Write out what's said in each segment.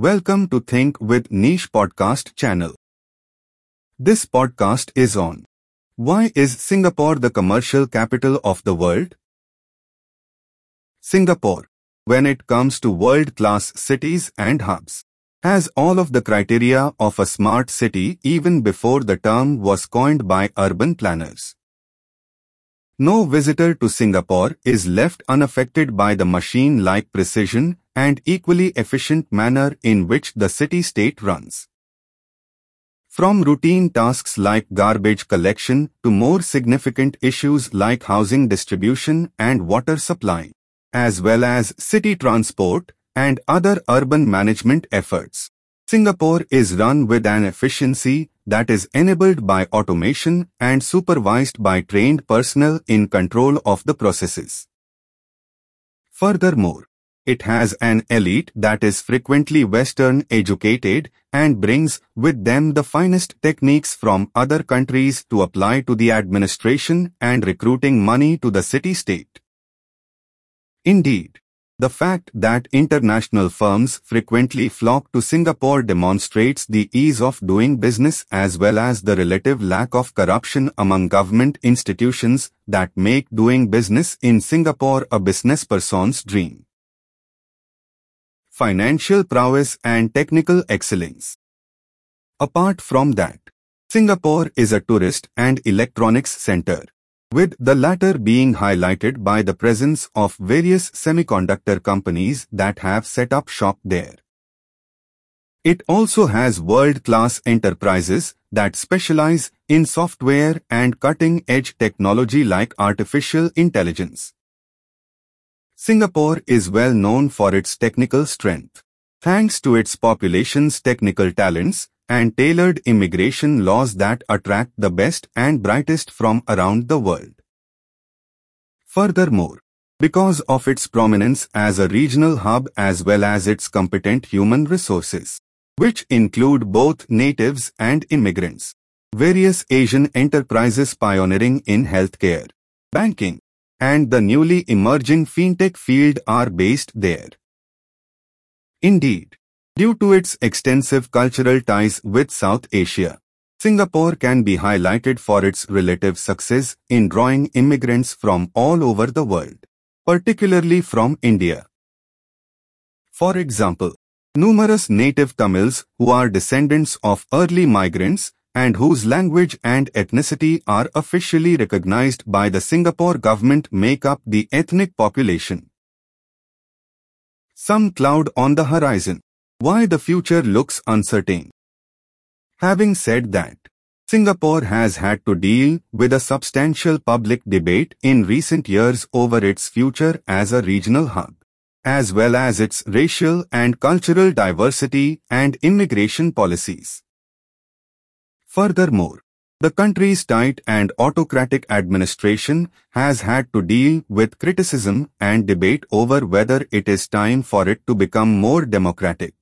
Welcome to Think with Niche podcast channel. This podcast is on Why is Singapore the commercial capital of the world? Singapore, when it comes to world-class cities and hubs, has all of the criteria of a smart city even before the term was coined by urban planners. No visitor to Singapore is left unaffected by the machine-like precision and equally efficient manner in which the city-state runs. From routine tasks like garbage collection to more significant issues like housing distribution and water supply, as well as city transport and other urban management efforts. Singapore is run with an efficiency that is enabled by automation and supervised by trained personnel in control of the processes. Furthermore, it has an elite that is frequently Western educated and brings with them the finest techniques from other countries to apply to the administration and recruiting money to the city-state. Indeed, the fact that international firms frequently flock to Singapore demonstrates the ease of doing business as well as the relative lack of corruption among government institutions that make doing business in Singapore a business person's dream. Financial prowess and technical excellence. Apart from that, Singapore is a tourist and electronics center with the latter being highlighted by the presence of various semiconductor companies that have set up shop there. It also has world-class enterprises that specialize in software and cutting-edge technology like artificial intelligence. Singapore is well known for its technical strength. Thanks to its population's technical talents, and tailored immigration laws that attract the best and brightest from around the world. Furthermore, because of its prominence as a regional hub as well as its competent human resources, which include both natives and immigrants, various Asian enterprises pioneering in healthcare, banking, and the newly emerging fintech field are based there. Indeed, Due to its extensive cultural ties with South Asia, Singapore can be highlighted for its relative success in drawing immigrants from all over the world, particularly from India. For example, numerous native Tamils who are descendants of early migrants and whose language and ethnicity are officially recognized by the Singapore government make up the ethnic population. Some cloud on the horizon. Why the future looks uncertain. Having said that, Singapore has had to deal with a substantial public debate in recent years over its future as a regional hub, as well as its racial and cultural diversity and immigration policies. Furthermore, the country's tight and autocratic administration has had to deal with criticism and debate over whether it is time for it to become more democratic.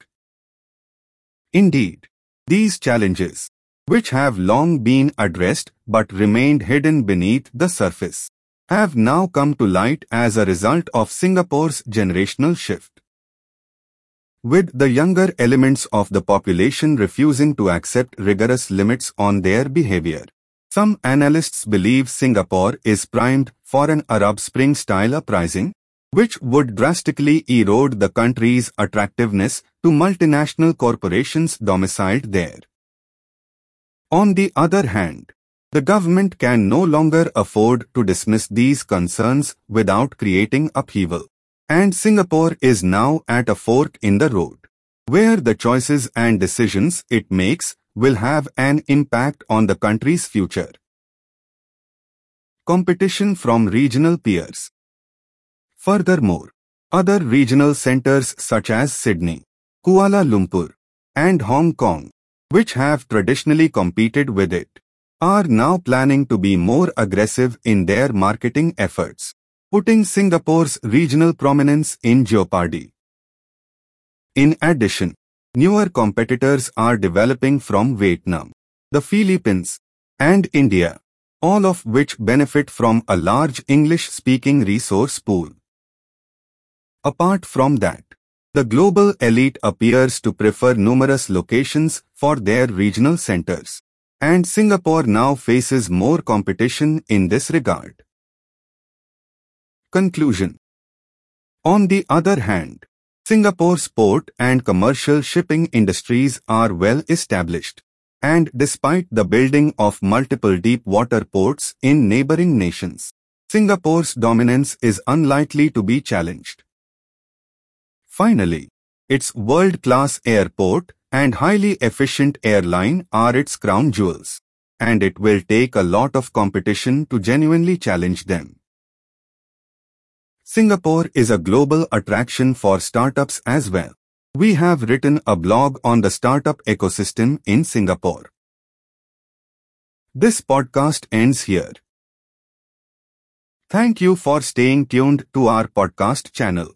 Indeed, these challenges, which have long been addressed but remained hidden beneath the surface, have now come to light as a result of Singapore's generational shift. With the younger elements of the population refusing to accept rigorous limits on their behavior, some analysts believe Singapore is primed for an Arab Spring-style uprising, which would drastically erode the country's attractiveness to multinational corporations domiciled there. On the other hand, the government can no longer afford to dismiss these concerns without creating upheaval. And Singapore is now at a fork in the road, where the choices and decisions it makes will have an impact on the country's future. Competition from regional peers. Furthermore, other regional centers such as Sydney, Kuala Lumpur, and Hong Kong, which have traditionally competed with it, are now planning to be more aggressive in their marketing efforts, putting Singapore's regional prominence in jeopardy. In addition, newer competitors are developing from Vietnam, the Philippines, and India, all of which benefit from a large English-speaking resource pool. Apart from that, The global elite appears to prefer numerous locations for their regional centers. And Singapore now faces more competition in this regard. Conclusion On the other hand, Singapore's port and commercial shipping industries are well established. And despite the building of multiple deep water ports in neighboring nations, Singapore's dominance is unlikely to be challenged. Finally, its world-class airport and highly efficient airline are its crown jewels, and it will take a lot of competition to genuinely challenge them. Singapore is a global attraction for startups as well. We have written a blog on the startup ecosystem in Singapore. This podcast ends here. Thank you for staying tuned to our podcast channel.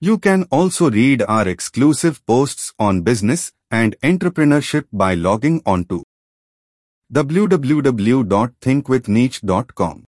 You can also read our exclusive posts on business and entrepreneurship by logging on to www.thinkwithniche.com.